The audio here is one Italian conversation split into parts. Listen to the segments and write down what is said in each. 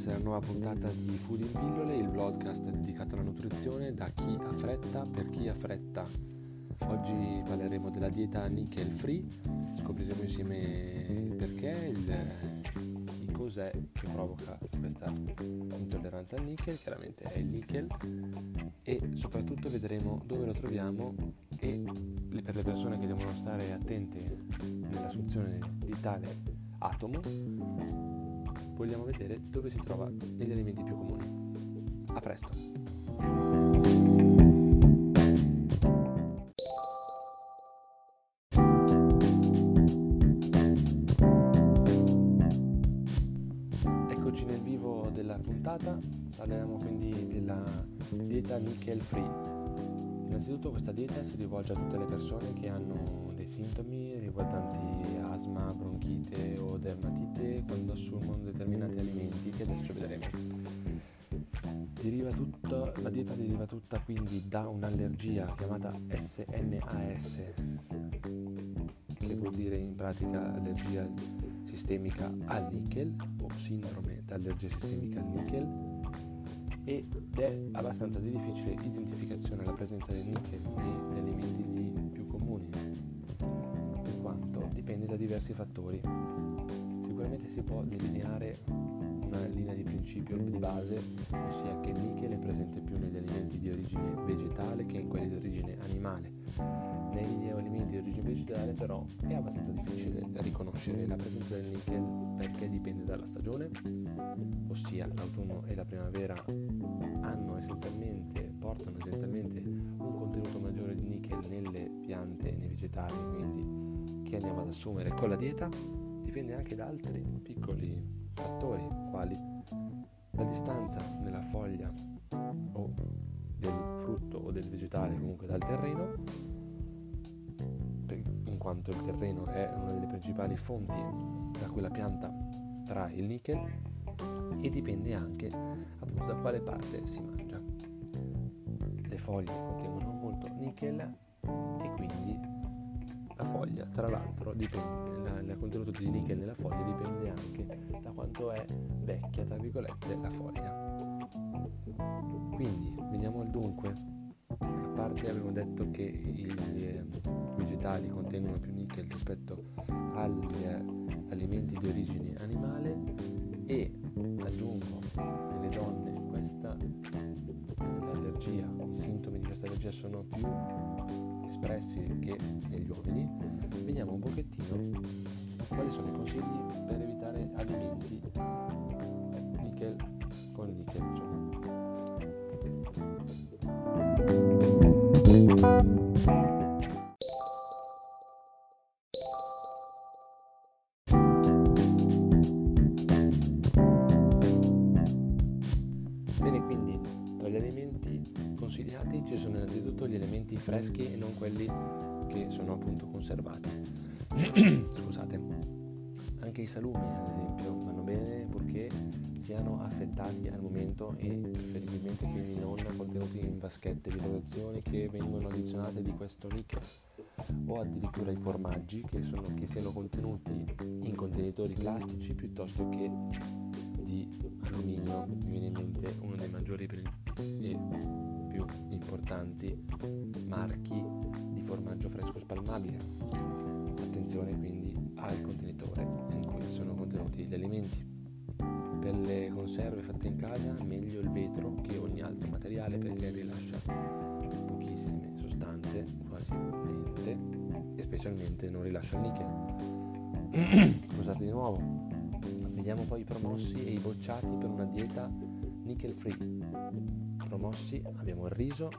questa è la nuova puntata di Food in Pillole, il podcast dedicato alla nutrizione da chi ha fretta per chi ha fretta. Oggi parleremo della dieta nickel free, scopriremo insieme il perché, il, il cos'è che provoca questa intolleranza al nickel, chiaramente è il nickel, e soprattutto vedremo dove lo troviamo e per le persone che devono stare attente nell'assunzione di tale atomo vogliamo vedere dove si trova negli alimenti più comuni. A presto! Eccoci nel vivo della puntata, parliamo quindi della dieta nickel free. Innanzitutto questa dieta si rivolge a tutte le persone che hanno dei sintomi riguardanti asma, bronchite o dermatite quando assumono determinati alimenti che adesso vedremo. Tutta, la dieta deriva tutta quindi da un'allergia chiamata SNAS, che vuol dire in pratica allergia sistemica al nickel o sindrome d'allergia sistemica al nickel ed è abbastanza di difficile identificazione la presenza del nickel negli alimenti più comuni, in quanto dipende da diversi fattori. Sicuramente si può delineare una linea di principio di base, ossia che il nickel è presente più negli alimenti di origine vegetale che in quelli di origine animale. Negli alimenti di origine vegetale però è abbastanza difficile riconoscere la presenza del nickel perché dipende dalla stagione, ossia l'autunno e la primavera essenzialmente, portano essenzialmente un contenuto maggiore di nickel nelle piante e nei vegetali, quindi che andiamo ad assumere con la dieta, dipende anche da altri piccoli fattori quali la distanza della foglia o del frutto o del vegetale comunque dal terreno quanto il terreno è una delle principali fonti da cui la pianta trae il nickel e dipende anche appunto da quale parte si mangia. Le foglie contengono molto nickel e quindi la foglia, tra l'altro, dipende, il contenuto di nickel nella foglia dipende anche da quanto è vecchia, tra virgolette, la foglia. Quindi, veniamo al dunque. Parte abbiamo detto che i eh, vegetali contengono più nickel rispetto agli eh, alimenti di origine animale e aggiungo nelle donne questa l'allergia, i sintomi di questa allergia sono più espressi che negli uomini, vediamo un pochettino quali sono i consigli per evitare alimenti consigliati ci sono innanzitutto gli elementi freschi e non quelli che sono appunto conservati. Scusate. Anche i salumi, ad esempio, vanno bene purché siano affettati al momento e preferibilmente quindi non contenuti in vaschette di protezione che vengono addizionate di questo nickel o addirittura i formaggi che, sono, che siano contenuti in contenitori plastici piuttosto che di alluminio, mi viene in mente uno dei maggiori e più importanti marchi di formaggio fresco spalmabile. Attenzione quindi al contenitore in cui sono contenuti gli alimenti. Per le conserve fatte in casa meglio il vetro che ogni altro materiale perché rilascia pochissime sostanze, quasi niente, e specialmente non rilascia il nickel. Scusate di nuovo. Vediamo poi i promossi e i bocciati per una dieta nickel free. Promossi abbiamo il riso,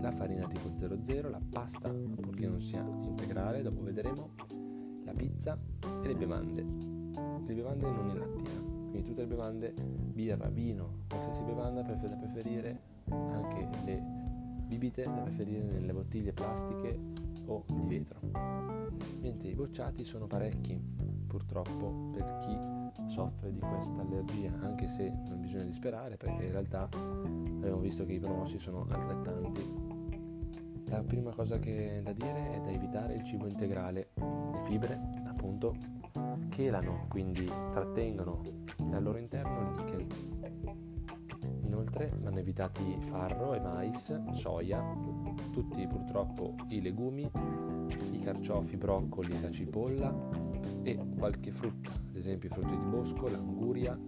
la farina tipo 00, la pasta purché non sia integrale, dopo vedremo, la pizza e le bevande. Le bevande non in lattina, quindi tutte le bevande, birra, vino, qualsiasi bevanda da preferire, anche le bibite da preferire nelle bottiglie plastiche o di vetro. Mentre i bocciati sono parecchi, purtroppo, per chi soffre di questa allergia, anche se non bisogna disperare perché in realtà abbiamo visto che i promossi sono altrettanti. La prima cosa che da dire è da evitare il cibo integrale. Le fibre, appunto, chelano, quindi trattengono e al loro interno il nickel. Inoltre vanno evitati farro e mais, soia, tutti purtroppo i legumi, i carciofi, broccoli, la cipolla e qualche frutta, ad esempio i frutti di bosco, l'anguria,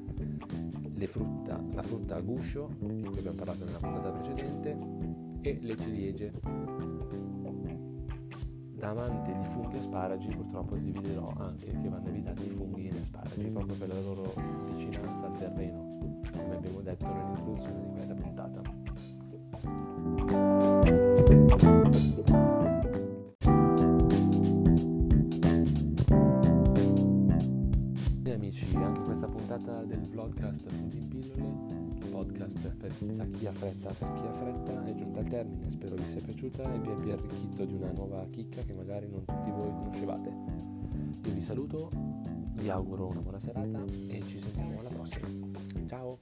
frutta, la frutta a guscio, di cui abbiamo parlato nella puntata precedente, e le ciliegie. Da amante di funghi e asparagi purtroppo vi dirò anche che vanno evitati i funghi e gli asparagi proprio per la loro vicinanza al terreno, come abbiamo detto nell'introduzione amici, anche questa puntata del vlogcast Food in Pillole, il podcast per da chi ha fretta per chi ha fretta, è giunta al termine. Spero vi sia piaciuta e vi abbia arricchito di una nuova chicca che magari non tutti voi conoscevate. Io vi saluto, vi auguro una buona serata e ci sentiamo alla prossima. Ciao!